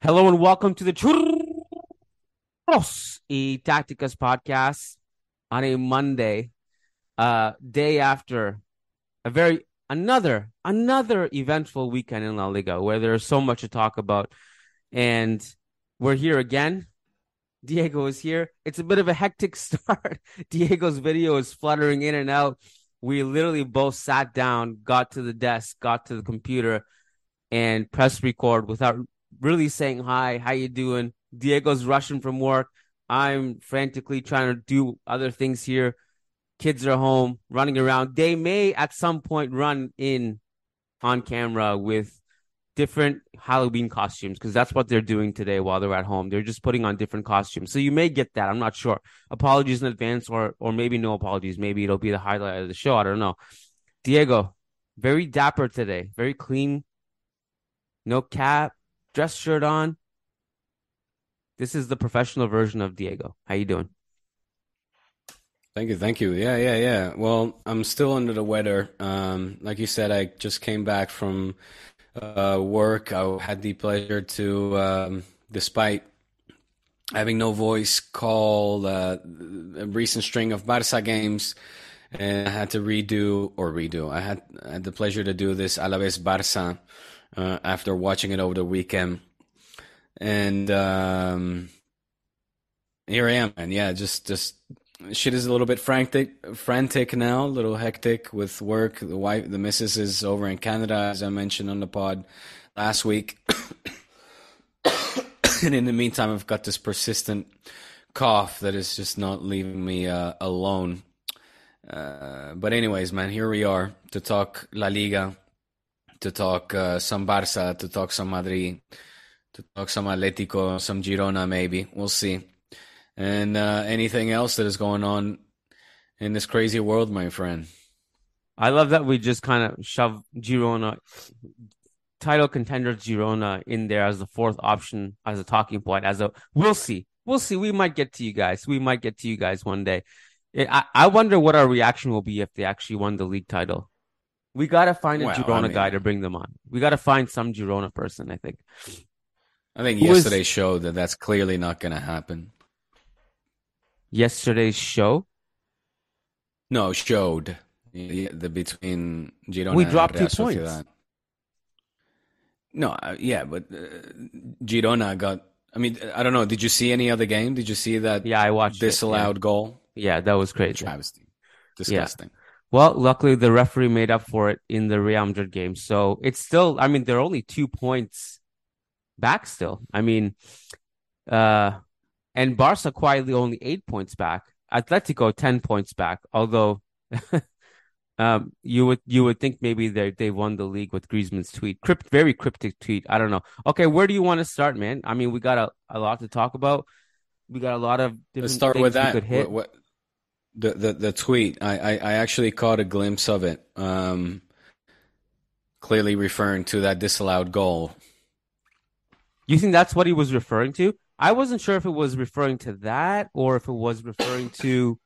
Hello and welcome to the Churros y Tacticas podcast on a Monday, uh, day after a very another another eventful weekend in La Liga where there's so much to talk about, and we're here again. Diego is here. It's a bit of a hectic start. Diego's video is fluttering in and out. We literally both sat down, got to the desk, got to the computer, and pressed record without really saying hi, how you doing? Diego's rushing from work. I'm frantically trying to do other things here. Kids are home, running around. They may at some point run in on camera with different Halloween costumes because that's what they're doing today while they're at home. They're just putting on different costumes. So you may get that. I'm not sure. Apologies in advance or or maybe no apologies. Maybe it'll be the highlight of the show. I don't know. Diego, very dapper today. Very clean. No cap, dress shirt on. This is the professional version of Diego. How you doing? Thank you, thank you. Yeah, yeah, yeah. Well, I'm still under the weather. Um, like you said, I just came back from uh, work. I had the pleasure to, um, despite having no voice, call uh, a recent string of Barça games, and I had to redo or redo. I had, I had the pleasure to do this Alaves Barça uh, after watching it over the weekend. And um, here I am, and yeah, just just shit is a little bit frantic, frantic now, a little hectic with work. The wife, the missus is over in Canada, as I mentioned on the pod last week. and in the meantime, I've got this persistent cough that is just not leaving me uh, alone. Uh, but anyways, man, here we are to talk La Liga to talk uh, some Barça, to talk some Madrid, to talk some Atletico, some Girona, maybe. We'll see. And uh, anything else that is going on in this crazy world, my friend. I love that we just kind of shove Girona, title contender Girona, in there as the fourth option, as a talking point. As a we'll see, we'll see. We might get to you guys. We might get to you guys one day. I, I wonder what our reaction will be if they actually won the league title. We gotta find a well, Girona I mean, guy to bring them on. We gotta find some Girona person. I think. I think Who yesterday is... showed that that's clearly not going to happen. Yesterday's show. No, showed the, the between Girona. We dropped two points. No, uh, yeah, but uh, Girona got. I mean, I don't know. Did you see any other game? Did you see that? Yeah, I watched disallowed it, yeah. goal. Yeah, that was crazy. Travesty. Disgusting. Yeah. Well, luckily the referee made up for it in the Real Madrid game. So it's still, I mean, they're only two points back still. I mean, uh, and Barca quietly only eight points back. Atletico ten points back. Although, um, you would you would think maybe they they won the league with Griezmann's tweet. Crypt, very cryptic tweet. I don't know. Okay, where do you want to start, man? I mean, we got a, a lot to talk about. We got a lot of different Let's start with that. What, what, the, the the tweet. I, I, I actually caught a glimpse of it. Um, clearly referring to that disallowed goal. You think that's what he was referring to? I wasn't sure if it was referring to that or if it was referring to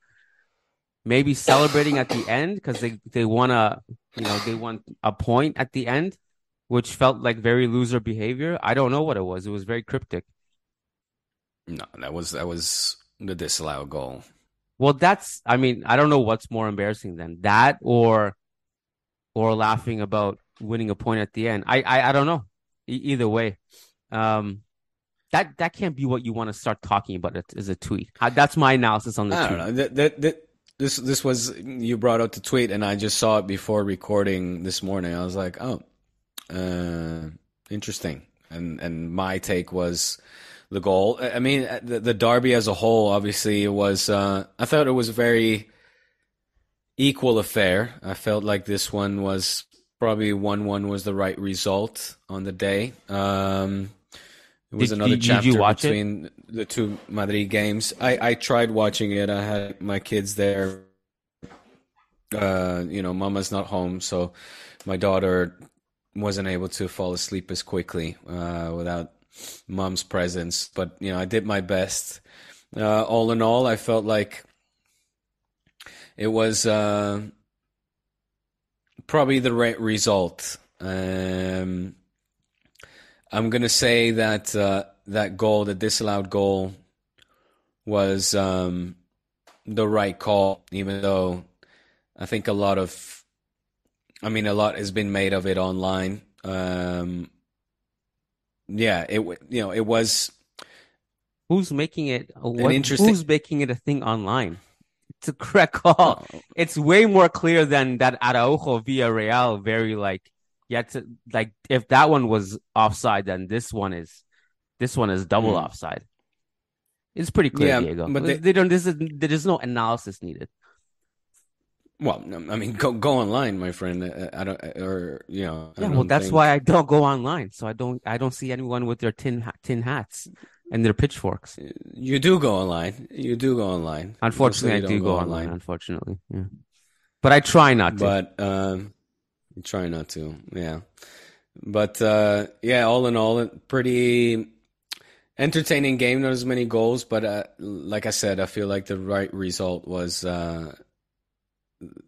maybe celebrating at the end because they they want a you know they want a point at the end, which felt like very loser behavior. I don't know what it was. It was very cryptic. No, that was that was the disallowed goal. Well, that's I mean I don't know what's more embarrassing than that or or laughing about winning a point at the end. I I, I don't know. E- either way, um, that that can't be what you want to start talking about as a tweet. That's my analysis on the I tweet. don't know. That, that, that, this this was you brought out the tweet, and I just saw it before recording this morning. I was like, oh, uh, interesting. And and my take was the goal. I mean, the, the derby as a whole, obviously, it was. Uh, I thought it was a very equal affair. I felt like this one was probably one-one was the right result on the day. Um, it was Did- another did chapter it? between the two Madrid games. I, I tried watching it. I had my kids there. Uh, you know, Mama's not home, so my daughter wasn't able to fall asleep as quickly uh, without mom's presence. But you know, I did my best. Uh, all in all, I felt like it was uh, probably the right result. Um, I'm gonna say that uh, that goal, the disallowed goal, was um, the right call, even though I think a lot of, I mean, a lot has been made of it online. Um, yeah, it you know it was Who's making it? What, interesting- Who's making it a thing online? It's a correct call. It's way more clear than that Araujo via Real. Very like, yet like if that one was offside, then this one is, this one is double Hmm. offside. It's pretty clear, Yeah, Diego. but they, they- don't. This is there is no analysis needed. Well, I mean, go go online, my friend. Uh, I don't, or you know, Yeah, well, that's think- why I don't go online. So I don't. I don't see anyone with their tin tin hats and their pitchforks. you do go online. You do go online. Unfortunately, I do don't go online. Unfortunately, yeah. But I try not to. but um, try not to. Yeah, but uh, yeah, all in all, pretty entertaining game. Not as many goals, but uh, like I said, I feel like the right result was uh,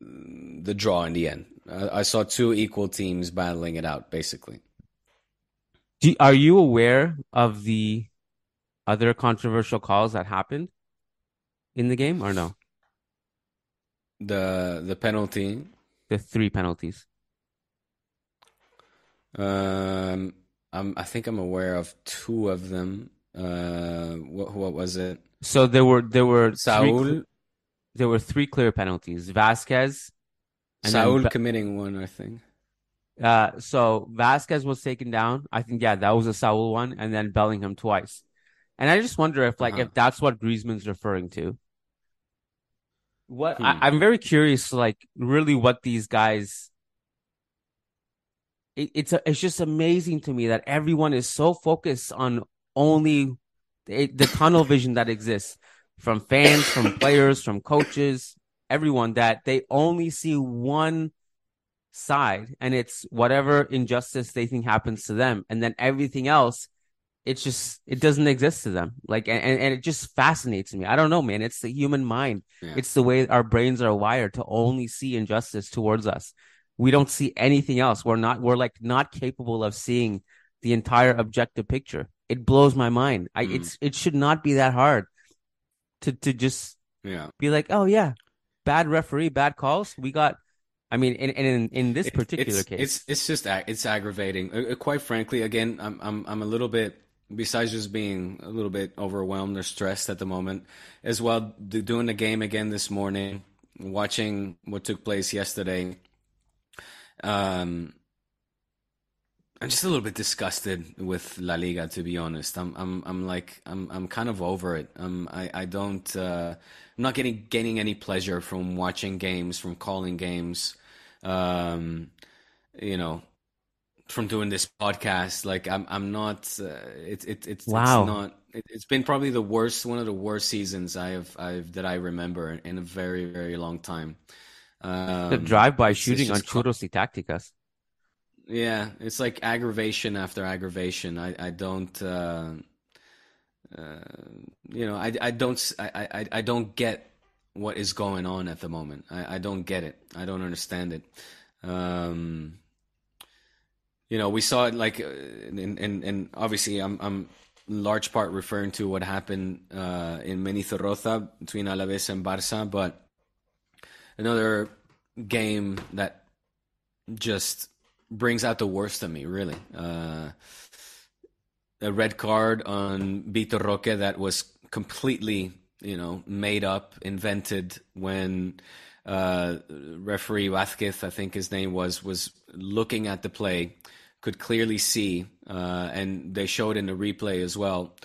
the draw in the end. I, I saw two equal teams battling it out, basically. Do, are you aware of the other controversial calls that happened in the game, or no? The the penalty. The three penalties. Um, I'm, I think I'm aware of two of them. Uh, what what was it? So there were there were three, Saul, there were three clear penalties. Vasquez, and then Saul Be- committing one, I think. Uh, so Vasquez was taken down. I think yeah, that was a Saul one, and then Bellingham twice. And I just wonder if like Uh-huh. if that's what Griezmann's referring to. What Hmm. I, I'm very curious, like really what these guys. It, it's a, it's just amazing to me that everyone is so focused on only the, the tunnel vision that exists from fans, from players, from coaches, everyone that they only see one side and it's whatever injustice they think happens to them. And then everything else it's just it doesn't exist to them. Like and, and it just fascinates me. I don't know man. It's the human mind. Yeah. it's the way our brains are wired to only see injustice towards us. We don't see anything else. We're not we're like not capable of seeing the entire objective picture. It blows my mind. I Mm. it's it should not be that hard to to just Yeah. be like oh yeah bad referee bad calls we got i mean in in in this particular it's, case It's it's just it's aggravating. Uh, uh, quite frankly, again, I'm I'm I'm a little bit besides just being a little bit overwhelmed or stressed at the moment, as well. Doing the game again this morning, watching what took place yesterday. Um, I'm just a little bit disgusted with La Liga, to be honest. I'm I'm I'm like I'm I'm kind of over it. Um, I I don't. Uh, I'm not getting gaining any pleasure from watching games, from calling games. Um, you know, from doing this podcast. Like I'm I'm not. Uh, it's it, it's Wow. it's not. It, it's been probably the worst, one of the worst seasons I have I've that I remember in a very very long time. Um, the drive-by shooting on Churros y Tácticas. Yeah, it's like aggravation after aggravation. I I don't. Uh, uh, you know, I I don't I, I I don't get what is going on at the moment. I I don't get it. I don't understand it. Um, you know, we saw it like, and and, and obviously, I'm I'm large part referring to what happened uh, in Mendizorroza between Alaves and Barça, but another game that just brings out the worst of me, really. Uh, a red card on Vitor Roque that was completely, you know, made up, invented when uh, referee Vasquez, I think his name was, was looking at the play, could clearly see, uh, and they showed in the replay as well.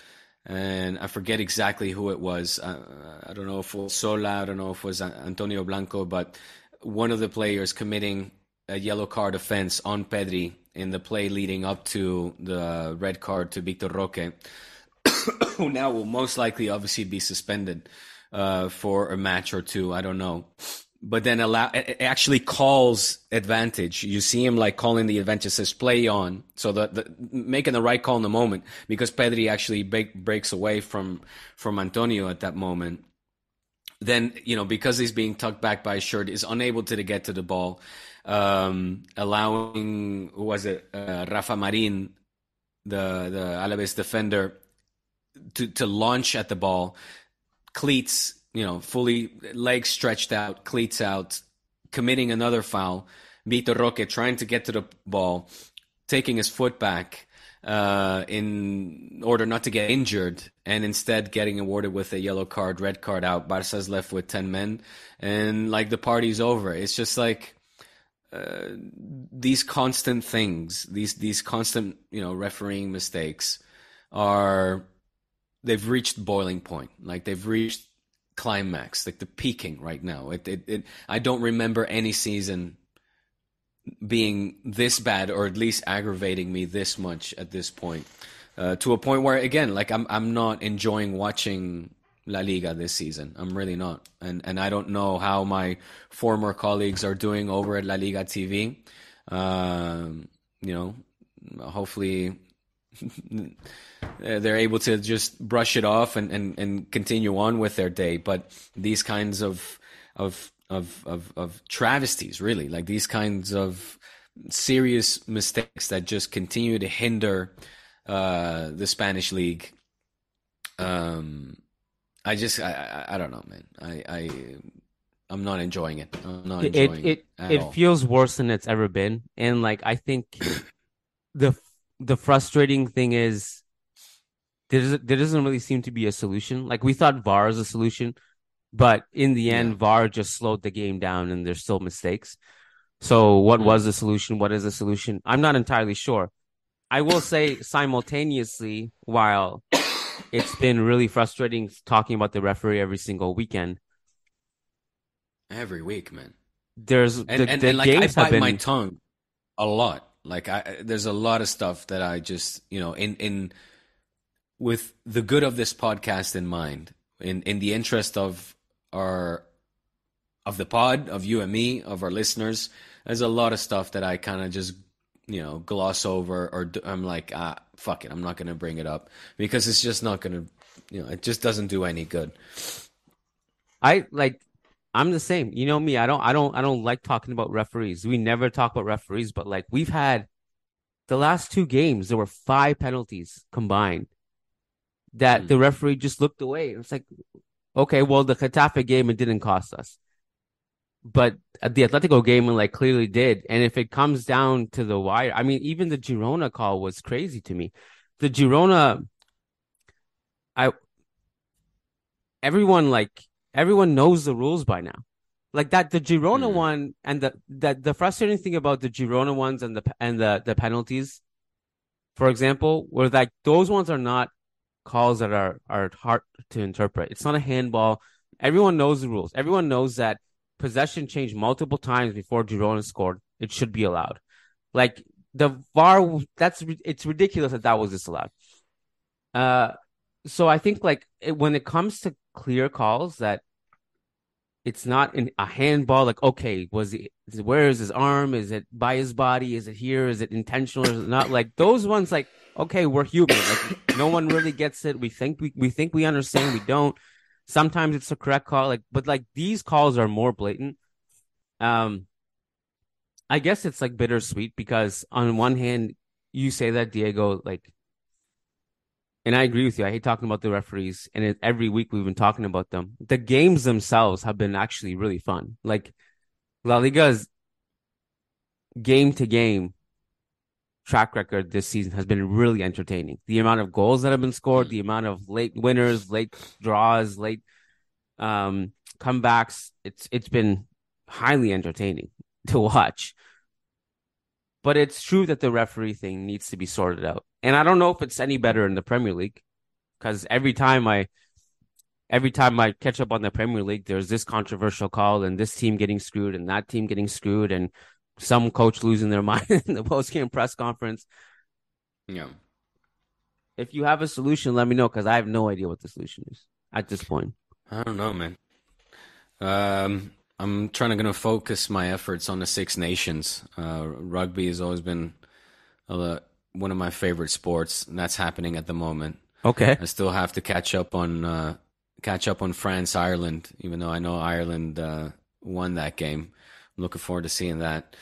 And I forget exactly who it was. Uh, I don't know if it was Sola, I don't know if it was Antonio Blanco, but one of the players committing a yellow card offense on Pedri in the play leading up to the red card to Victor Roque, who now will most likely obviously be suspended uh, for a match or two. I don't know. But then allow it actually calls advantage. You see him like calling the advantage says play on, so the, the making the right call in the moment because Pedri actually break, breaks away from from Antonio at that moment then you know because he's being tucked back by his shirt is unable to get to the ball um, allowing who was it uh, Rafa Marin, the the Alaves defender, to to launch at the ball, cleats you know fully legs stretched out, cleats out, committing another foul. Vitor Roque trying to get to the ball, taking his foot back uh, in order not to get injured, and instead getting awarded with a yellow card, red card out. Barca's left with ten men, and like the party's over. It's just like uh, these constant things, these these constant you know refereeing mistakes, are they've reached boiling point. Like they've reached climax, like the peaking right now. It, it, it I don't remember any season being this bad or at least aggravating me this much at this point. Uh, to a point where again, like I'm I'm not enjoying watching La Liga this season. I'm really not, and and I don't know how my former colleagues are doing over at La Liga TV. Um, you know, hopefully they're able to just brush it off and, and, and continue on with their day. But these kinds of of of of, of travesties, really, like these kinds of serious mistakes that just continue to hinder uh, the Spanish league. Um, I just I, I, I don't know, man. I I I'm not enjoying it. I'm not enjoying it. It it, it feels worse than it's ever been, and like I think the the frustrating thing is there there doesn't really seem to be a solution. Like we thought VAR is a solution, but in the end, yeah. VAR just slowed the game down, and there's still mistakes. So what was the solution? What is the solution? I'm not entirely sure. I will say simultaneously, while it's been really frustrating talking about the referee every single weekend. Every week, man. There's and, the, and, the and like I bite been... my tongue a lot. Like I, there's a lot of stuff that I just, you know, in in with the good of this podcast in mind, in in the interest of our of the pod, of you and me, of our listeners. There's a lot of stuff that I kind of just you know gloss over or I'm like ah fuck it I'm not going to bring it up because it's just not going to you know it just doesn't do any good. I like I'm the same. You know me. I don't I don't I don't like talking about referees. We never talk about referees, but like we've had the last two games there were five penalties combined that mm. the referee just looked away. It's like okay, well the Getafe game it didn't cost us but the Atletico game like clearly did. And if it comes down to the wire, I mean, even the Girona call was crazy to me. The Girona, I, everyone like everyone knows the rules by now. Like that, the Girona mm. one and the that the frustrating thing about the Girona ones and the and the the penalties, for example, were like those ones are not calls that are are hard to interpret. It's not a handball. Everyone knows the rules. Everyone knows that possession changed multiple times before Girona scored, it should be allowed. Like the VAR, that's it's ridiculous that that was disallowed. Uh, so I think like it, when it comes to clear calls that it's not in a handball. Like, okay, was he? Where is his arm? Is it by his body? Is it here? Is it intentional? Is it not? Like those ones, like okay, we're human. Like no one really gets it. We think we we think we understand. We don't. Sometimes it's a correct call. Like, but like these calls are more blatant. Um, I guess it's like bittersweet because on one hand, you say that Diego, like, and I agree with you. I hate talking about the referees, and it, every week we've been talking about them. The games themselves have been actually really fun. Like La Liga's game to game track record this season has been really entertaining. The amount of goals that have been scored, the amount of late winners, late draws, late um, comebacks, it's it's been highly entertaining to watch. But it's true that the referee thing needs to be sorted out. And I don't know if it's any better in the Premier League because every time I every time I catch up on the Premier League, there's this controversial call and this team getting screwed and that team getting screwed and some coach losing their mind in the post game press conference. Yeah. If you have a solution, let me know because I have no idea what the solution is at this point. I don't know, man. Um, I'm trying to gonna focus my efforts on the Six Nations. Uh, rugby has always been uh, one of my favorite sports, and that's happening at the moment. Okay. I still have to catch up on uh, catch up on France Ireland, even though I know Ireland uh, won that game. Looking forward to seeing that.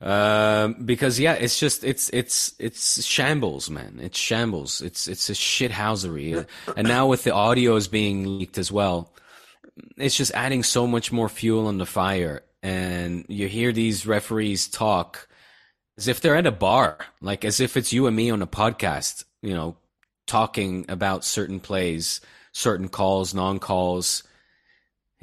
Um, because yeah, it's just it's it's it's shambles, man. It's shambles. It's it's a shithousery, and now with the audios being leaked as well, it's just adding so much more fuel on the fire. And you hear these referees talk as if they're at a bar, like as if it's you and me on a podcast, you know, talking about certain plays, certain calls, non calls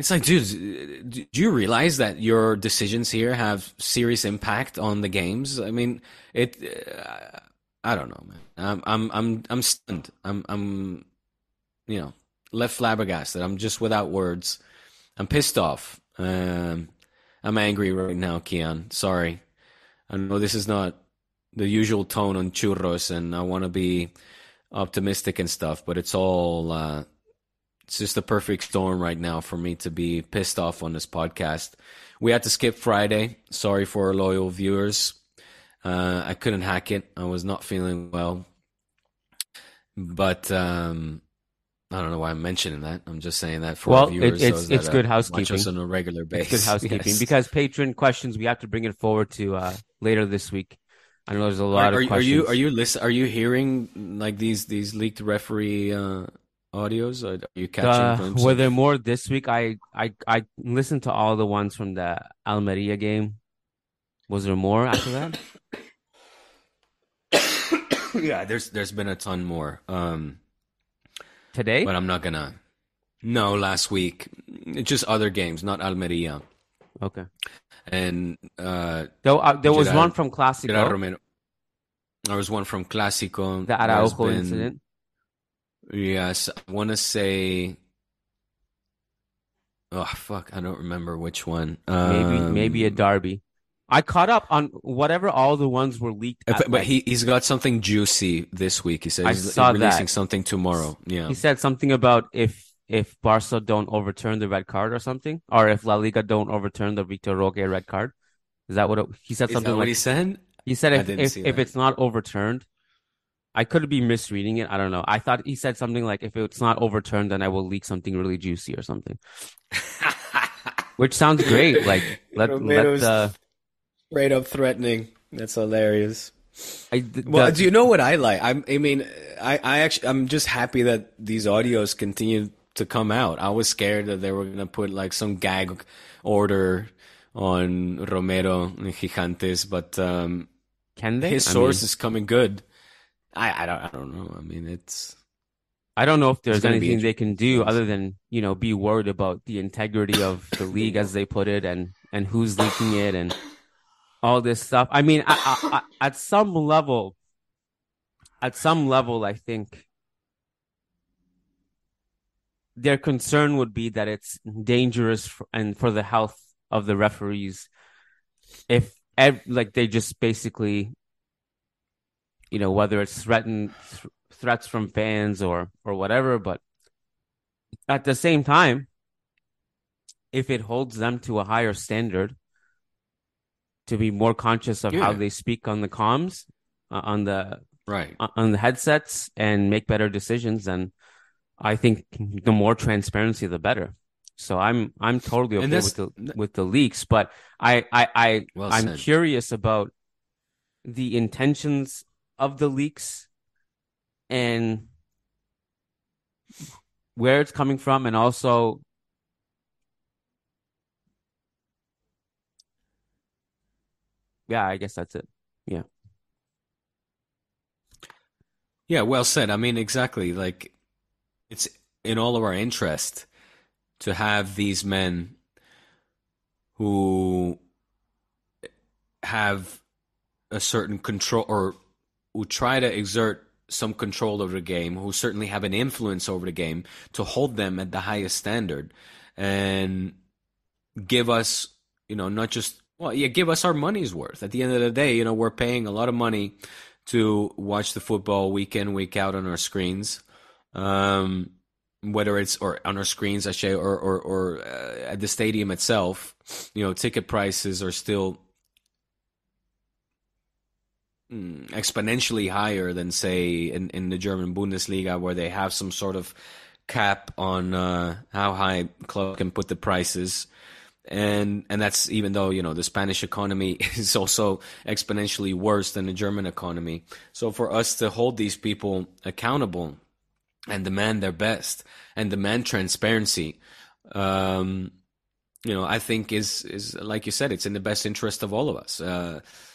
it's like, dude, do you realize that your decisions here have serious impact on the games? I mean, it. Uh, I don't know, man. I'm, I'm, I'm, I'm stunned. I'm, I'm, you know, left flabbergasted. I'm just without words. I'm pissed off. Um, I'm angry right now, Kiyan. Sorry. I know this is not the usual tone on churros, and I want to be optimistic and stuff, but it's all. Uh, it's just the perfect storm right now for me to be pissed off on this podcast. We had to skip Friday. Sorry for our loyal viewers. Uh, I couldn't hack it. I was not feeling well. But um, I don't know why I'm mentioning that. I'm just saying that for well, viewers. It, it's so it's good housekeeping. Watch on a regular basis. It's good housekeeping yes. because Patreon questions we have to bring it forward to uh, later this week. I know there's a lot are, of are, questions. Are you are you listen, Are you hearing like these these leaked referee uh, audios? Are you catching? Uh, were there more this week? I I I listened to all the ones from the Almeria game. Was there more after that? yeah, there's there's been a ton more. Um, Today, but I'm not gonna. No, last week, just other games, not Almeria. Okay. And uh, there, uh, there was one from Clásico. Romero. There was one from Clásico. The Araujo been, incident. Yes, I want to say. Oh fuck! I don't remember which one. Maybe um, maybe a derby. I caught up on whatever all the ones were leaked. But, but he he's got something juicy this week. He said I he's saw releasing that. something tomorrow. Yeah, he said something about if if Barca don't overturn the red card or something, or if La Liga don't overturn the Vitor Roque red card. Is that what it, he said? Is Something like what he said. He said if if, if it's not overturned, I could be misreading it. I don't know. I thought he said something like if it's not overturned, then I will leak something really juicy or something. Which sounds great. Like let let Romero's the straight up threatening. That's hilarious. I, the, Well, the- do you know what I like? I'm, I mean, I, I actually, I'm just happy that these audios continue to come out. I was scared that they were gonna put like some gag order on Romero and Gigantes, but um, can they? his I source mean, is coming good. I, I don't, I don't know. I mean, it's I don't know if there's anything they can do other than you know be worried about the integrity of the league as they put it and and who's leaking it and all this stuff. I mean, I, I, I, at some level, at some level, I think their concern would be that it's dangerous for, and for the health of the referees if ev- like they just basically you know whether it's threaten th- threats from fans or or whatever but at the same time if it holds them to a higher standard, to be more conscious of Yeah. how they speak on the comms, uh, on the Right. on- on the headsets, and make better decisions, then I think the more transparency, the better. So I'm I'm totally okay with the with the leaks, but I I, I Well I'm said. curious about the intentions of the leaks and where it's coming from, and also yeah, I guess that's it. Yeah. Yeah, well said. I mean, exactly. Like, it's in all of our interest to have these men who have a certain control or who try to exert some control over the game, who certainly have an influence over the game, to hold them at the highest standard and give us, you know, not just, well, yeah, give us our money's worth. At the end of the day, you know, we're paying a lot of money to watch the football week in, week out on our screens. Um, whether it's or on our screens, I say, or or, or uh, at the stadium itself, you know, ticket prices are still exponentially higher than say in, in the German Bundesliga, where they have some sort of cap on uh, how high club can put the prices. And and that's even though you know the Spanish economy is also exponentially worse than the German economy. So for us to hold these people accountable and demand their best and demand transparency, um, you know, I think is is like you said, it's in the best interest of all of us. Uh,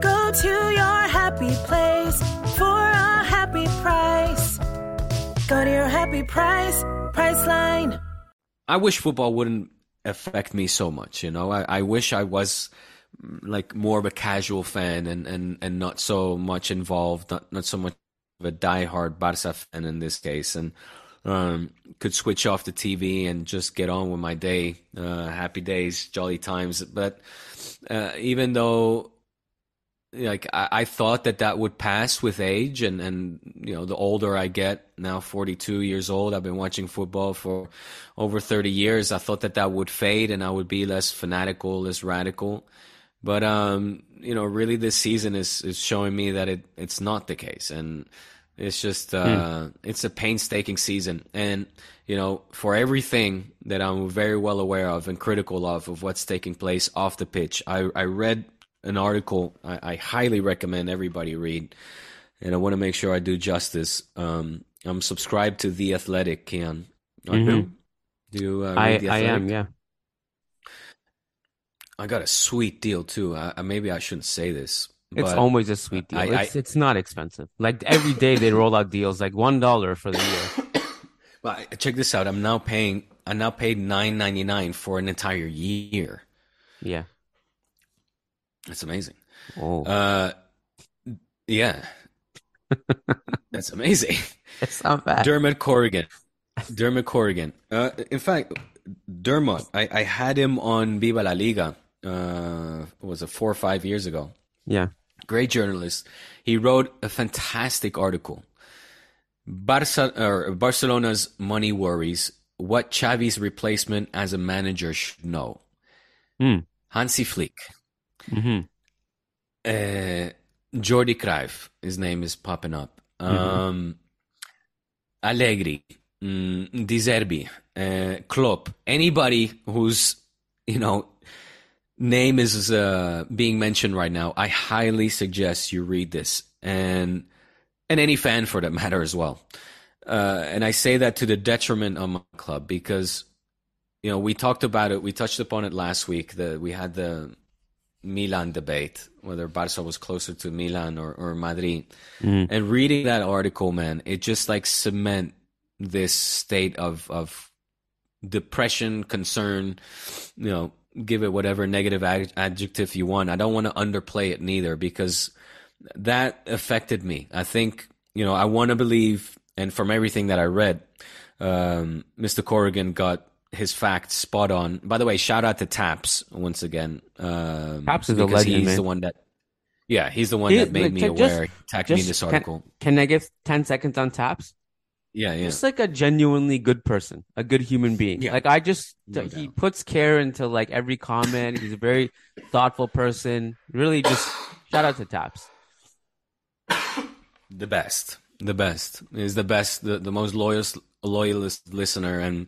Go to your happy place for a happy price. Go to your happy price, Priceline. I wish football wouldn't affect me so much. You know, I, I wish I was mm, like more of a casual fan and, and, and not so much involved, not not so much of a diehard Barca fan in this case, and um, could switch off the TV and just get on with my day. Uh, happy days, jolly times. But uh, even though like I, I thought that that would pass with age and and you know the older i get now 42 years old i've been watching football for over 30 years i thought that that would fade and i would be less fanatical less radical. But um you know really this season is is showing me that it it's not the case and it's just uh it's a painstaking season. And you know for everything that i'm very well aware of and critical of of what's taking place off the pitch i i read an article I, I highly recommend everybody read, and I want to make sure I do justice. Um, I'm subscribed to The Athletic. Are Mhm. Do you uh, I, The I am, yeah. I got a sweet deal too. I, maybe I shouldn't say this. It's always a sweet deal. I- I- it's, it's not expensive. Like every day they roll out deals, like one dollar for the year. But check this out. I'm now paying. I now paid nine ninety nine for an entire year. Yeah. That's amazing. Oh, Uh, yeah, that's amazing. it's not bad. Dermot Corrigan. Dermot Corrigan. Uh, in fact, Dermot, I, I had him on Viva la Liga. Uh, was it four or five years ago? yeah. Great journalist. He wrote a fantastic article. Barca, or Barcelona's money worries. What Xavi's replacement as a manager should know. Hmm. Hansi Flick. Hmm Uh, Jordi Cruyff, his name is popping up. Um, Allegri, mm, De Zerbi, uh, Klopp, anybody who's, you know, name is uh, being mentioned right now, I highly suggest you read this and and any fan for that matter as well. Uh, and I say that to the detriment of my club because you know we talked about it, we touched upon it last week. That we had the Milan debate whether Barca was closer to Milan or, or Madrid. Mm. And reading that article, man, it just like cement this state of of depression, concern, you know, give it whatever negative ad- adjective you want. I don't want to underplay it neither because that affected me. I think, you know, I want to believe, and from everything that I read, um, Mr. Corrigan got his facts spot on. By the way, shout out to Taps once again. Um, Taps is a legend, he's man. the one that, yeah, he's the one he, that made me aware. Just, tagged me in this article. Can, can I give ten seconds on Taps? Yeah, yeah. Just like a genuinely good person, a good human being. Yeah. Like I just no he doubt. puts care into like every comment. He's a very thoughtful person. Really just shout out to Taps. The best. The best. Is the best the, the most loyalist loyalist listener and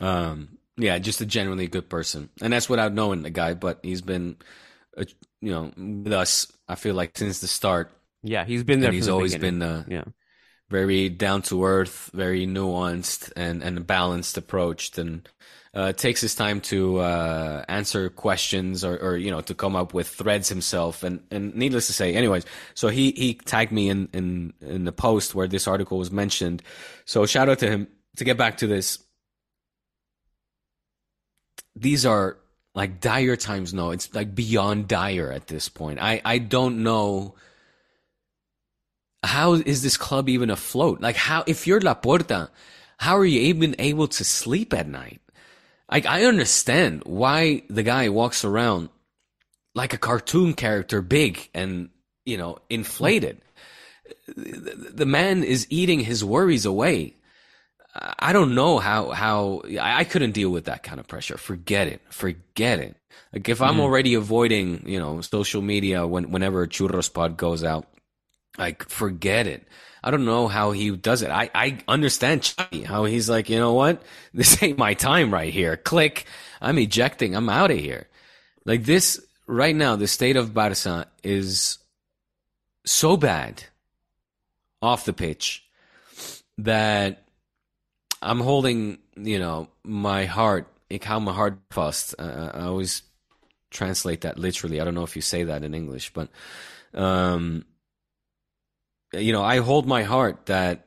um yeah, just a genuinely good person. And that's without knowing the guy, but he's been uh, you know, with us I feel like since the start. Yeah, he's been there. he's the always beginning. been uh, yeah very down to earth, very nuanced and, and balanced approach, and uh, takes his time to uh, answer questions or, or, you know to come up with threads himself. And, and needless to say, anyways, so he he tagged me in, in in the post where this article was mentioned. So shout out to him. To get back to this, these are like dire times. No, it's like beyond dire at this point. I I don't know how is this club even afloat? Like how if you're Laporta, how are you even able to sleep at night? Like I understand why the guy walks around like a cartoon character, big and you know inflated. The man is eating his worries away. I don't know how how I couldn't deal with that kind of pressure. Forget it. Forget it. Like if I'm mm. already avoiding, you know, social media when whenever a churros pod goes out, like, forget it. I don't know how he does it. I, I understand Chucky, how he's like, you know what? This ain't my time right here. Click. I'm ejecting. I'm out of here. Like this right now, the state of Barca is so bad off the pitch that I'm holding, you know, my heart. Ik hou my heart fast. Uh, I always translate that literally. I don't know if you say that in English, but um, you know, I hold my heart that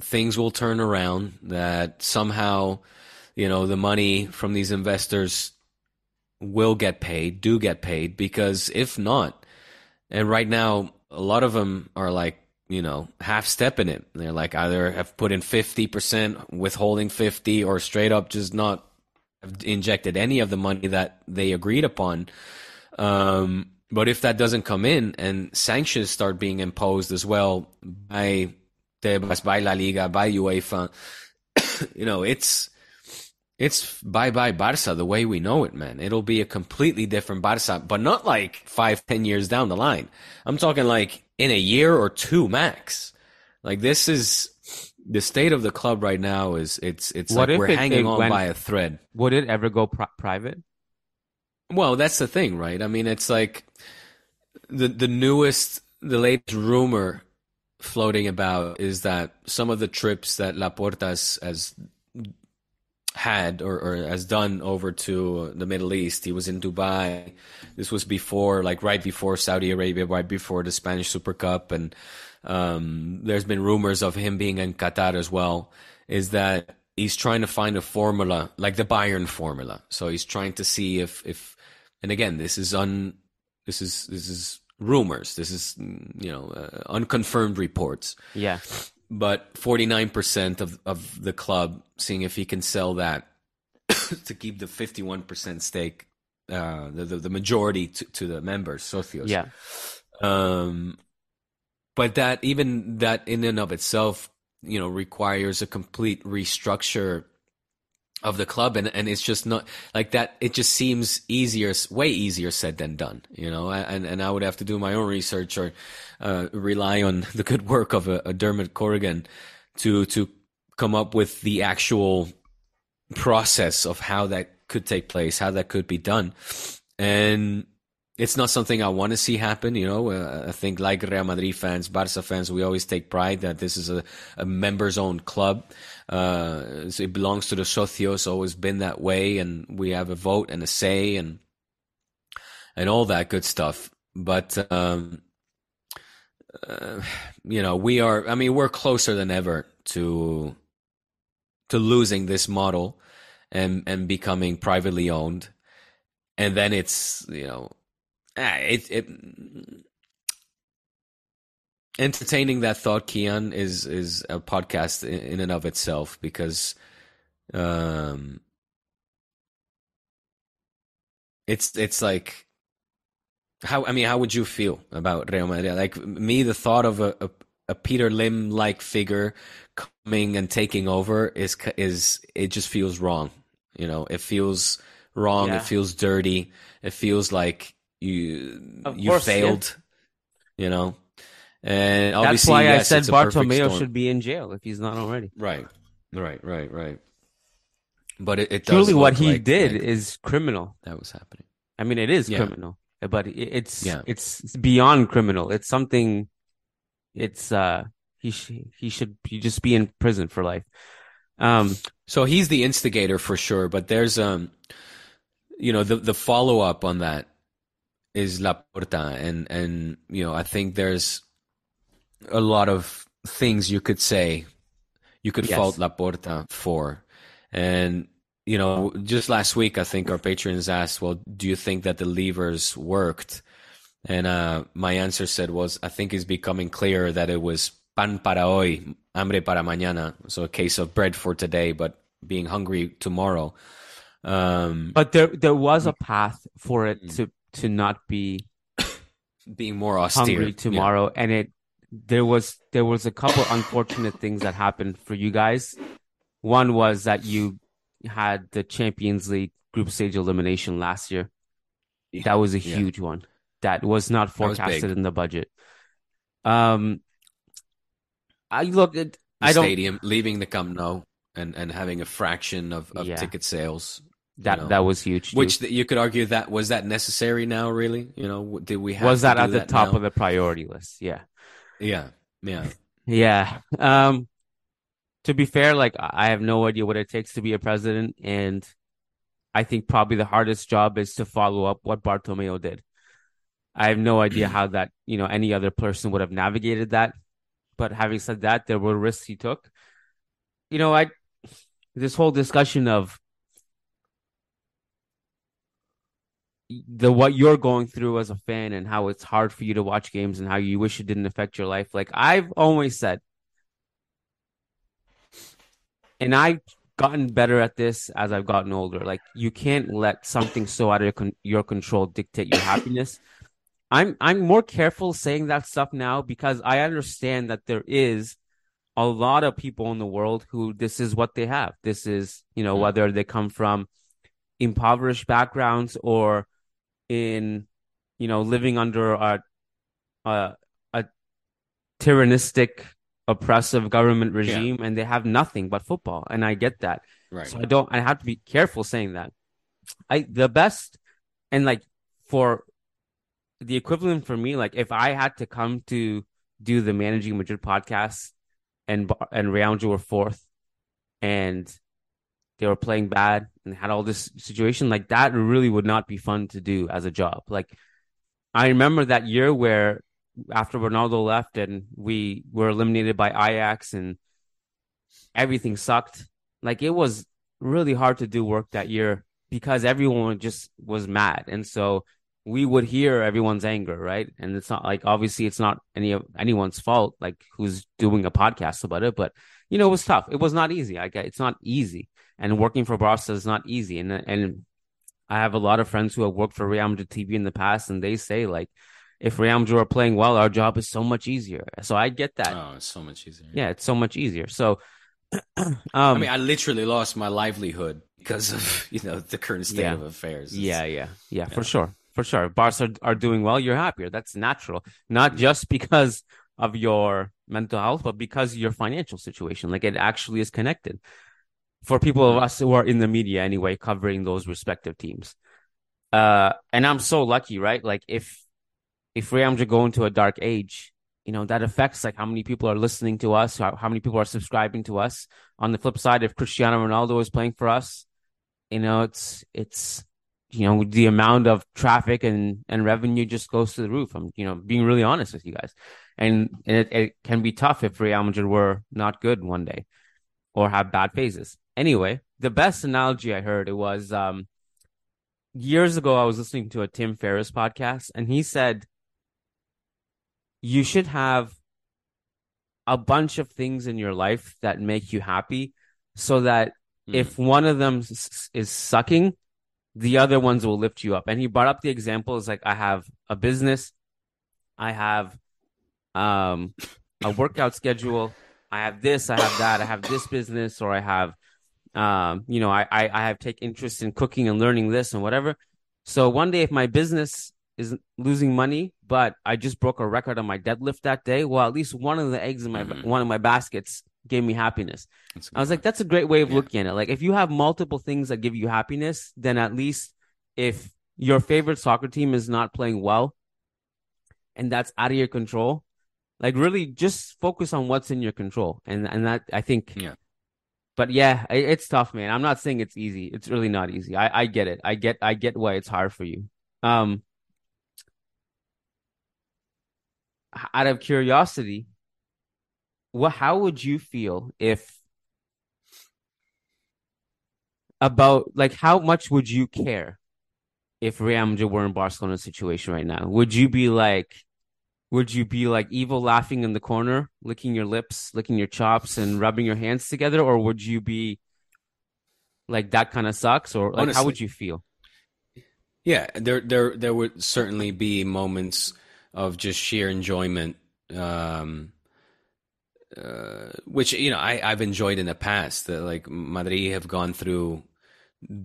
things will turn around, that somehow, you know, the money from these investors will get paid, do get paid, because if not, and right now, a lot of them are like, you know, half stepping it. They're like either have put in 50%, withholding 50, or straight up just not injected any of the money that they agreed upon. Um, but if that doesn't come in and sanctions start being imposed as well by Tebas, by La Liga, by UEFA, you know, it's it's bye bye Barca the way we know it, man. It'll be a completely different Barca, but not like five, ten years down the line. I'm talking like in a year or two max. Like this is the state of the club right now is it's it's what like we're it, hanging it on went, by a thread. Would it ever go pri- private? Well, that's the thing, right? I mean, it's like the the newest, the latest rumor floating about is that some of the trips that Laporta has, has had or, or, has done over to the Middle East. He was in Dubai. This was before, like right before Saudi Arabia, right before the Spanish Super Cup, and um, there's been rumors of him being in Qatar as well. Is that he's trying to find a formula, like the Bayern formula. So he's trying to see if if and again, this is un, this is this is rumors. This is you know uh, unconfirmed reports. Yeah. But forty nine percent of of the club seeing if he can sell that to keep the fifty one percent stake, uh, the, the, the majority to, to the members, socios. Yeah. Um, but that even that in and of itself, you know, requires a complete restructure of the club and, and it's just not like that it just seems easier way easier said than done you know? And and I would have to do my own research or uh, rely on the good work of a, a Dermot Corrigan to to come up with the actual process of how that could take place how that could be done. And it's not something I want to see happen. You know, uh, I think like Real Madrid fans, Barca fans, we always take pride that this is a, a members owned club. Uh, so it belongs to the socios, always been that way, and we have a vote and a say and and all that good stuff. But um, uh, you know, we are. I mean, we're closer than ever to to losing this model and and becoming privately owned, and then it's you know it, it entertaining that thought, Kiyan, is is a podcast in, in and of itself because um it's it's like how I mean how would you feel about Real Madrid? Like me, the thought of a, a, a Peter Lim like figure coming and taking over is is it just feels wrong. You know, it feels wrong. Yeah. It feels dirty. It feels like you of you course, failed. Yeah. You know, and that's why yes, I said Bartomeu should be in jail if he's not already. Right, right, right, right. But it, it truly what he like, did like is criminal. That was happening. I mean, it is yeah. criminal, but it's yeah. it's beyond criminal. It's something. It's uh he sh- he should he just be in prison for life. Um, so he's the instigator for sure, but there's um, you know, the the follow up on that is Laporta, and and you know I think there's a lot of things you could say, you could yes. fault Laporta for, and you know just last week I think our patrons asked, well, do you think that the levers worked? And uh, my answer said was, I think it's becoming clear that it was pan para hoy, hambre para mañana. So a case of bread for today, but being hungry tomorrow. Um, but there there was a path for it mm. to to not be being more austere. hungry tomorrow. Yeah. and it there was there was a couple unfortunate things that happened for you guys. One was that you had the champions league group stage elimination last year. That was a huge yeah. one. That was not forecasted in the budget. Um i look at the I don't, stadium leaving the Camp Nou and and having a fraction of, of ticket sales that you know, that was huge. Too. Which you could argue that was that necessary now? Really, you know, did we have was that at the that top now? of the priority list? Yeah, yeah, yeah, yeah. Um, to be fair, like I have no idea what it takes to be a president, and I think probably the hardest job is to follow up what Bartomeu did. I have no idea how that you know any other person would have navigated that. But having said that, there were risks he took. You know, I this whole discussion of the what you're going through as a fan and how it's hard for you to watch games and how you wish it didn't affect your life. Like I've always said, and I've gotten better at this as I've gotten older. Like you can't let something so out of your, con- your control dictate your happiness. I'm I'm more careful saying that stuff now because I understand that there is a lot of people in the world who this is what they have. This is, you know, mm. whether they come from impoverished backgrounds or in you know living under a a, a tyrannistic oppressive government regime yeah. and they have nothing but football and i get that. Right. So i don't i have to be careful saying that. I the best and like for the equivalent for me like if i had to come to do the managing madrid podcast and and Real were fourth and they were playing bad and had all this situation like that really would not be fun to do as a job. Like i remember that year where after ronaldo left and we were eliminated by ajax and everything sucked like it was really hard to do work that year because everyone just was mad. And so we would hear everyone's anger right? And it's not like obviously it's not any of anyone's fault like who's doing a podcast about it but you know it was tough. It was not easy. I get it's not easy and working for Barca is not easy. And and I have a lot of friends who have worked for Real Madrid TV in the past, and they say like, if Real Madrid are playing well, our job is so much easier. So I get that. Oh, it's so much easier. Yeah, it's so much easier. So, um, I mean, I literally lost my livelihood because of you know the current state yeah. of affairs. yeah, yeah, yeah, for sure, for sure. Barca are, are doing well. You're happier. That's natural, not just because of your mental health, but because your financial situation. Like it actually is connected for people of us who are in the media anyway, covering those respective teams. Uh, and I'm so lucky, right? Like if if Real Madrid go into a dark age, you know that affects like how many people are listening to us, how, how many people are subscribing to us. On the flip side, if Cristiano Ronaldo is playing for us, you know it's it's you know the amount of traffic and and revenue just goes to the roof. I'm you know being really honest with you guys, and, and it, it can be tough if Real Madrid were not good one day or have bad phases. Anyway, the best analogy I heard it was um years ago I was listening to a Tim Ferriss podcast and he said you should have a bunch of things in your life that make you happy so that mm. if one of them is sucking the other ones will lift you up and he brought up the examples like i have a business i have um a workout schedule i have this i have that i have this business or i have um you know i i, I have take interest in cooking and learning this and whatever so one day if my business is losing money, but I just broke a record on my deadlift that day. Well, at least one of the eggs in my mm-hmm. one of my baskets gave me happiness. I was like, that's a great way of yeah. looking at it. Like if you have multiple things that give you happiness, then at least if your favorite soccer team is not playing well and that's out of your control, like really just focus on what's in your control. And and that I think yeah. But yeah, it's tough, man. I'm not saying it's easy. It's really not easy. I, I get it. I get I get why it's hard for you. Um out of curiosity, what how would you feel if about like how much would you care if Real Madrid were in Barcelona's situation right now? Would you be like would you be like evil laughing in the corner, licking your lips, licking your chops and rubbing your hands together or would you be like that kind of sucks or like Honestly, how would you feel? Yeah, there there there would certainly be moments of just sheer enjoyment, um, uh, which you know I, I've enjoyed in the past. That like Madrid have gone through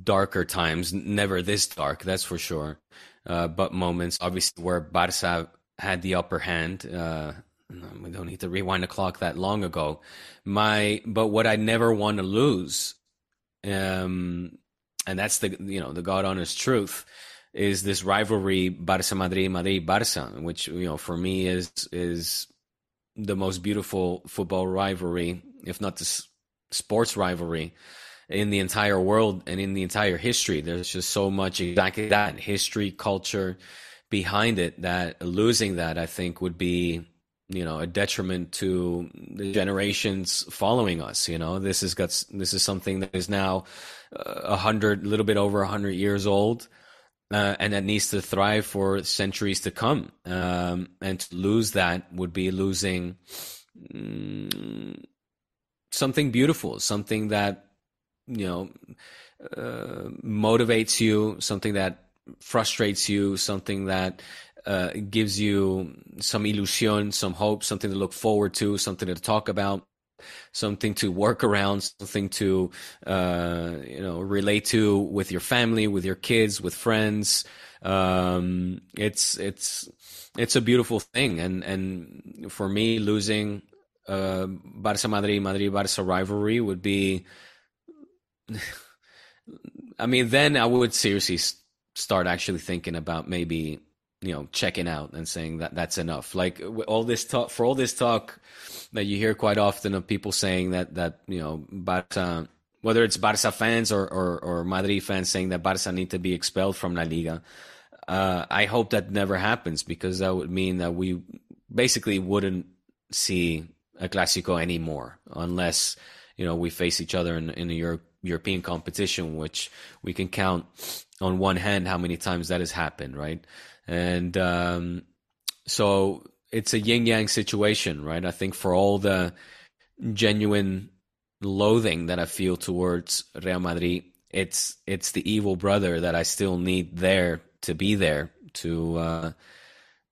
darker times, never this dark, that's for sure. Uh, but moments, obviously, where Barca had the upper hand. Uh, we don't need to rewind the clock that long ago. My, but what I never want to lose, um, and that's the you know the God honest truth is this rivalry Barca Madrid Madrid Barca, which you know for me is is the most beautiful football rivalry, if not the sports rivalry in the entire world and in the entire history. There's just so much exactly that history, culture behind it that losing that I think would be you know a detriment to the generations following us you know this is got this is something that is now a hundred a little bit over a hundred years old uh, and that needs to thrive for centuries to come. Um, and to lose that would be losing mm, something beautiful, something that you know uh, motivates you, something that frustrates you, something that uh, gives you some illusion, some hope, something to look forward to, something to talk about something to work around, something to uh, you know relate to with your family, with your kids, with friends. Um, it's it's it's a beautiful thing, and and for me, losing uh, Barça Madrid Madrid Barça rivalry would be. I mean, then I would seriously start actually thinking about maybe you know checking out and saying that that's enough. Like all this talk for all this talk that you hear quite often of people saying that that you know Barca, whether it's Barca fans or, or, or Madrid fans saying that Barca need to be expelled from La Liga. Uh, I hope that never happens because that would mean that we basically wouldn't see a Clásico anymore unless you know we face each other in, in a Euro- European competition, which we can count on one hand how many times that has happened, right? And um, so it's a yin yang situation, right? I think for all the genuine loathing that I feel towards Real Madrid, it's it's the evil brother that I still need there to be there to uh,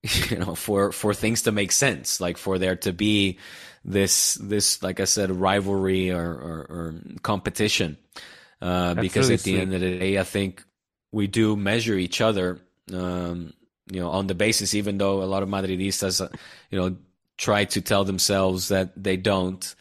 you know for for things to make sense, like for there to be this this like I said rivalry or or, or competition. Uh, because really at the sweet. end of the day, I think we do measure each other um, you know, on the basis, even though a lot of Madridistas, uh, you know, try to tell themselves that they don't.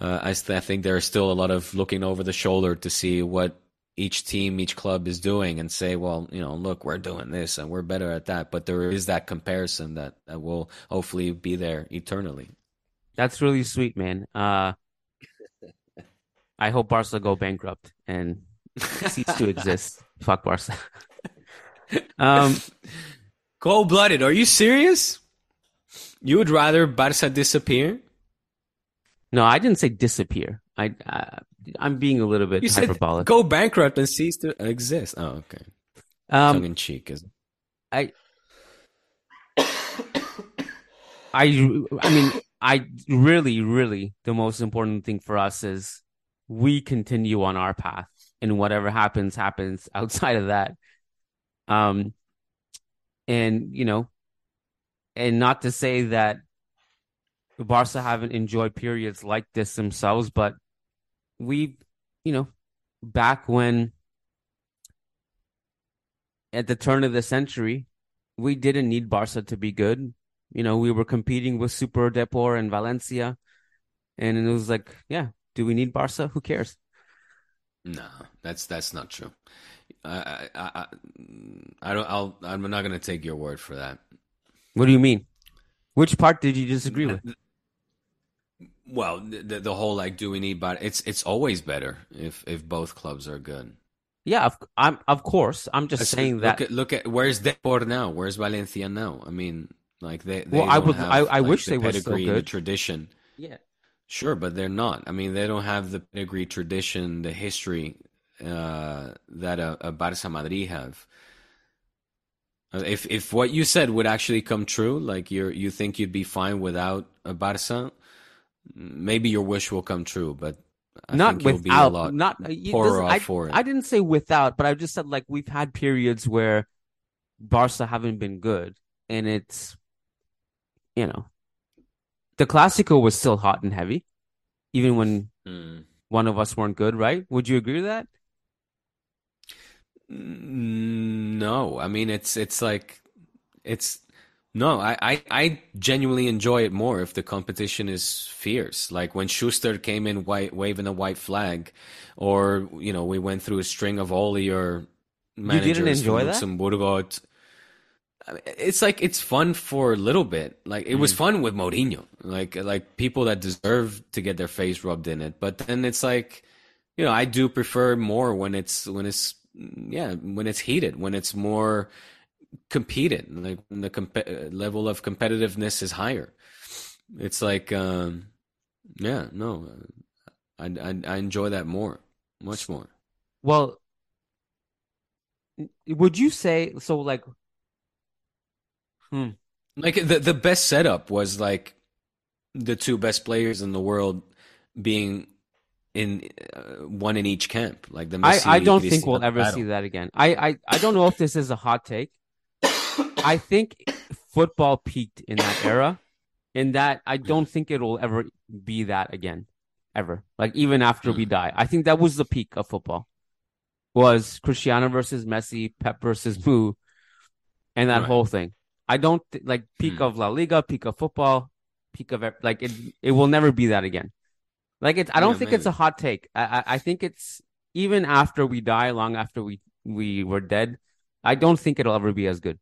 Uh, I, st- I, think there's still a lot of looking over the shoulder to see what each team, each club is doing and say, well, you know, look, we're doing this and we're better at that. But there is that comparison that, that will hopefully be there eternally. That's really sweet, man. Uh, I hope Barca go bankrupt and cease to exist. Fuck Barca. um, Cold blooded. Are you serious? You would rather Barca disappear? No, I didn't say disappear. I, uh, I'm being a little bit you hyperbolic. Said go bankrupt and cease to exist. Oh, okay. Um, Tongue in cheek, is I. I I mean I really really the most important thing for us is we continue on our path and whatever happens happens outside of that um and you know and not to say that Barca haven't enjoyed periods like this themselves but we you know back when at the turn of the century we didn't need Barca to be good you know, we were competing with Super Depor and Valencia, and it was like, yeah, do we need Barca? Who cares? No, that's that's not true. I I I, I don't. I'll. I'm not going to take your word for that. What do you mean? Which part did you disagree with? Well, the the whole like, do we need? But it's it's always better if if both clubs are good. Yeah, of, I'm of course. I'm just Let's saying look that. At, look at where's Depor now? Where's Valencia now? I mean, like they, they well, I would, have, I, I like, wish the they were still good. The tradition. Yeah. Sure, but they're not. I mean, they don't have the pedigree, tradition, the history uh, that a, a Barca Madrid have. Uh, if if what you said would actually come true, like you you think you'd be fine without a Barca, maybe your wish will come true. But I not without, not poorer I, for it. I didn't say without, but I just said like we've had periods where Barca haven't been good, and it's you know, the Clásico was still hot and heavy, even when mm. one of us weren't good, right? Would you agree with that? No, I mean it's it's like it's no, I, I, I genuinely enjoy it more if the competition is fierce. Like when Schuster came in white, waving a white flag, or you know we went through a string of all your managers you didn't enjoy Luxemburgo. That? it's like it's fun for a little bit. Like it was mm. fun with Mourinho. Like like people that deserve to get their face rubbed in it. But then it's like, you know, I do prefer more when it's when it's yeah when it's heated when it's more competed like the comp- level of competitiveness is higher. It's like um, yeah no, I, I I enjoy that more much more. Well, would you say so? Like Hmm. Like the the best setup was like the two best players in the world being in uh, one in each camp. Like the Messi, I, I don't think we'll ever battle. see that again. I, I I don't know if this is a hot take. I think football peaked in that era. In that, I don't think it'll ever be that again, ever. Like even after we hmm. die, I think that was the peak of football. Was Cristiano versus Messi, Pep versus Mu, and that right. whole thing. I don't th- like peak hmm. of La Liga, peak of football, peak of like it. It will never be that again. Like it's. I don't yeah, think maybe. it's a hot take. I, I, I think it's even after we die, long after we we were dead. I don't think it'll ever be as good.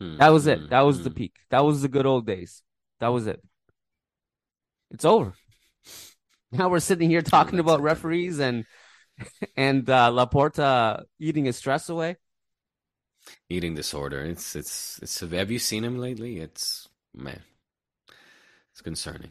Hmm. That was it. Hmm. That was the hmm. peak. That was the good old days. That was it. It's over. Now we're sitting here talking about referees and and uh, Laporta eating his stress away eating disorder. It's it's it's. Have you seen him lately? It's man, it's concerning.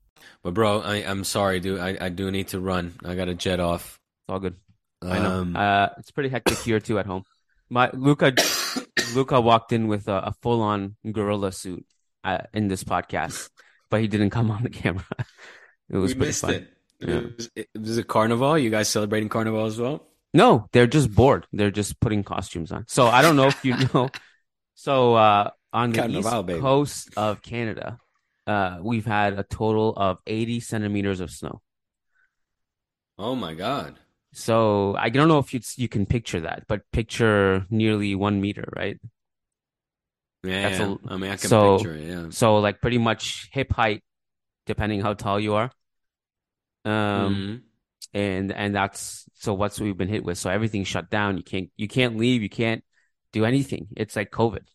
But bro, I, I'm sorry, dude. I, I do need to run. I got to jet off. It's all good. I know. Um, Uh, it's pretty hectic here too at home. My Luca, Luca walked in with a, a full-on gorilla suit uh, in this podcast, but he didn't come on the camera. It was we pretty missed fun. it. Yeah. It was, it was a carnival. You guys celebrating carnival as well? No, they're just bored. They're just putting costumes on. So I don't know if you know. So uh, on the Carnival, east baby. coast of Canada, uh, we've had a total of 80 centimeters of snow. Oh my god. So I don't know if you you can picture that, but picture nearly one meter, right? Yeah, That's yeah. a- I mean, I can so, picture it. Yeah. So like pretty much hip height, depending how tall you are. Um, Mhm. and and that's so what's we've been hit with. So everything's shut down. You can't you can't leave. You can't do anything. It's like COVID.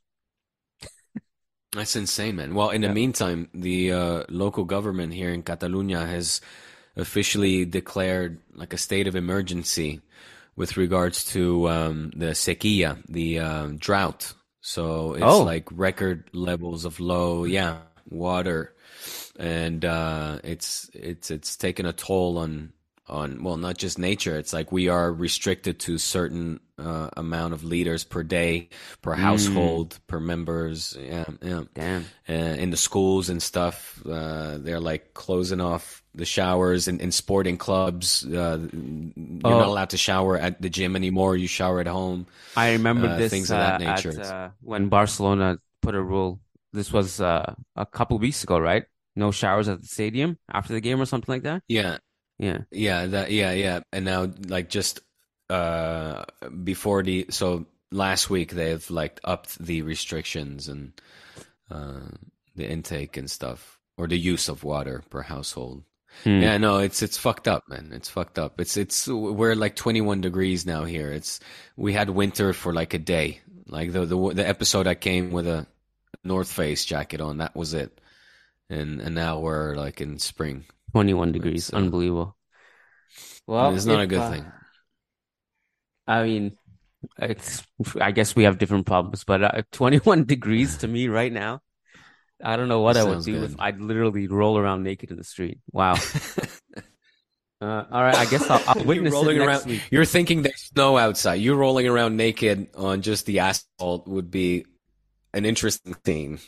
That's insane, man. Well, in the Yeah. meantime, the uh, local government here in Catalonia has officially declared like a state of emergency with regards to um, the sequía, the um, drought. So it's Oh. like record levels of low, yeah, water, and uh, it's it's it's taken a toll on on well, not just nature. It's like we are restricted to certain uh, amount of liters per day, per Mm. household, per members. Yeah, yeah. Damn. Uh, in the schools and stuff, uh, they're like closing off the showers in, in sporting clubs. Uh, you're Oh. not allowed to shower at the gym anymore. You shower at home. I remember Uh, this things of that uh, nature. at, uh, when Barcelona put a rule. This was uh, a couple weeks ago, right? No showers at the stadium after the game or something like that. Yeah, Yeah. Yeah, that yeah, yeah. And now like just uh before the so last week they've like upped the restrictions and uh the intake and stuff or the use of water per household. Hmm. Yeah, no, it's it's fucked up, man. It's fucked up. It's it's we're like 21 degrees now here. It's we had winter for like a day. Like the the the episode I came with a North Face jacket on, that was it. And and now we're like in spring. 21 degrees. It's, uh, Unbelievable. Well, it's not a good uh, thing. I mean, it's. I guess we have different problems, but uh, 21 degrees to me right now. I don't know what I would do if. I'd literally roll around naked in the street. Wow. uh, all right, I guess I'll, I'll You're it rolling next around. week. You're thinking there's snow outside. You rolling around naked on just the asphalt would be an interesting thing.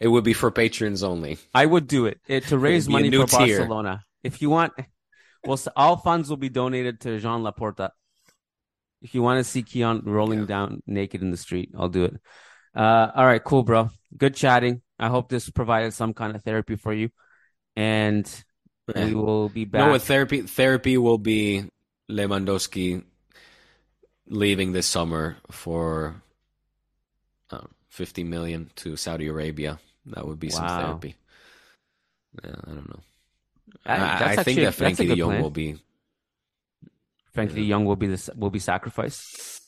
It would be for patrons only. I would do it, it to raise money for tier. Barcelona. If you want, well, so all funds will be donated to Joan Laporta. If you want to see Kiyan rolling down naked in the street, I'll do it. Uh, all right, cool, bro. Good chatting. I hope this provided some kind of therapy for you, and we will be back. what therapy? Therapy will be Lewandowski leaving this summer for 50 million to Saudi Arabia. That would be some therapy. Yeah, I don't know. I- I, I think actually- that Frenkie de Jong plan. will be. Frenkie de Jong will be the will be sacrificed.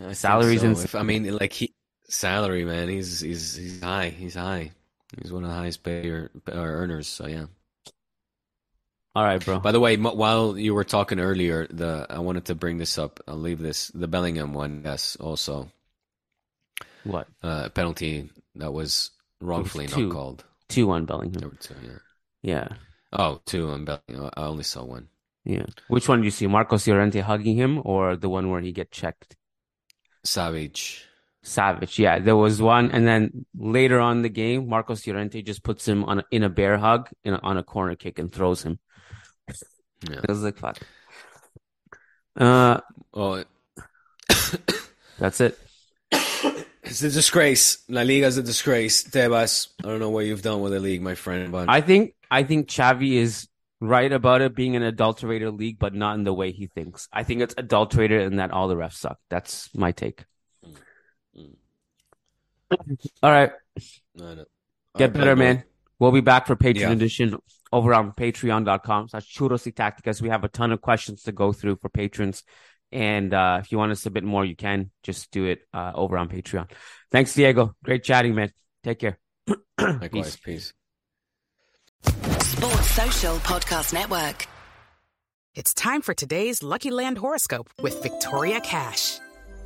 I Salaries so. and If, I mean, like he salary, man. He's he's he's high. He's high. He's one of the highest payer uh, earners. So yeah. All right, bro. By the way, while you were talking earlier, the I wanted to bring this up. I'll leave this. The Bellingham one, yes, also What? uh, penalty that was wrongfully two. not called. Two on Bellingham. There were two, yeah. Yeah, Oh, two on Bellingham. I only saw one. yeah. Which one do you see? Marcos Llorente hugging him, or the one where he get checked? Savage. Savage, yeah. There was one, and then later on in the game, Marcos Llorente just puts him on a, in a bear hug in a, on a corner kick and throws him. Yeah. It was like fuck. Uh, Oh, that's it. It's a disgrace. La Liga is a disgrace. Tebas, I don't know what you've done with the league, my friend, but I think I think Xavi is right about it being an adulterated league, but not in the way he thinks. I think it's adulterated and that all the refs suck. That's my take. Mm. All right, No, no. get better, man. We'll be back for Patreon Yeah. edition over on patreon.com slash churros tacticas. We have a ton of questions to go through for patrons. And uh, if you want to submit more, you can just do it uh, over on Patreon. Thanks, Diego. Great chatting, man. Take care. Likewise, peace. Sports Social Podcast Network. It's time for today's Lucky Land horoscope with Victoria Cash.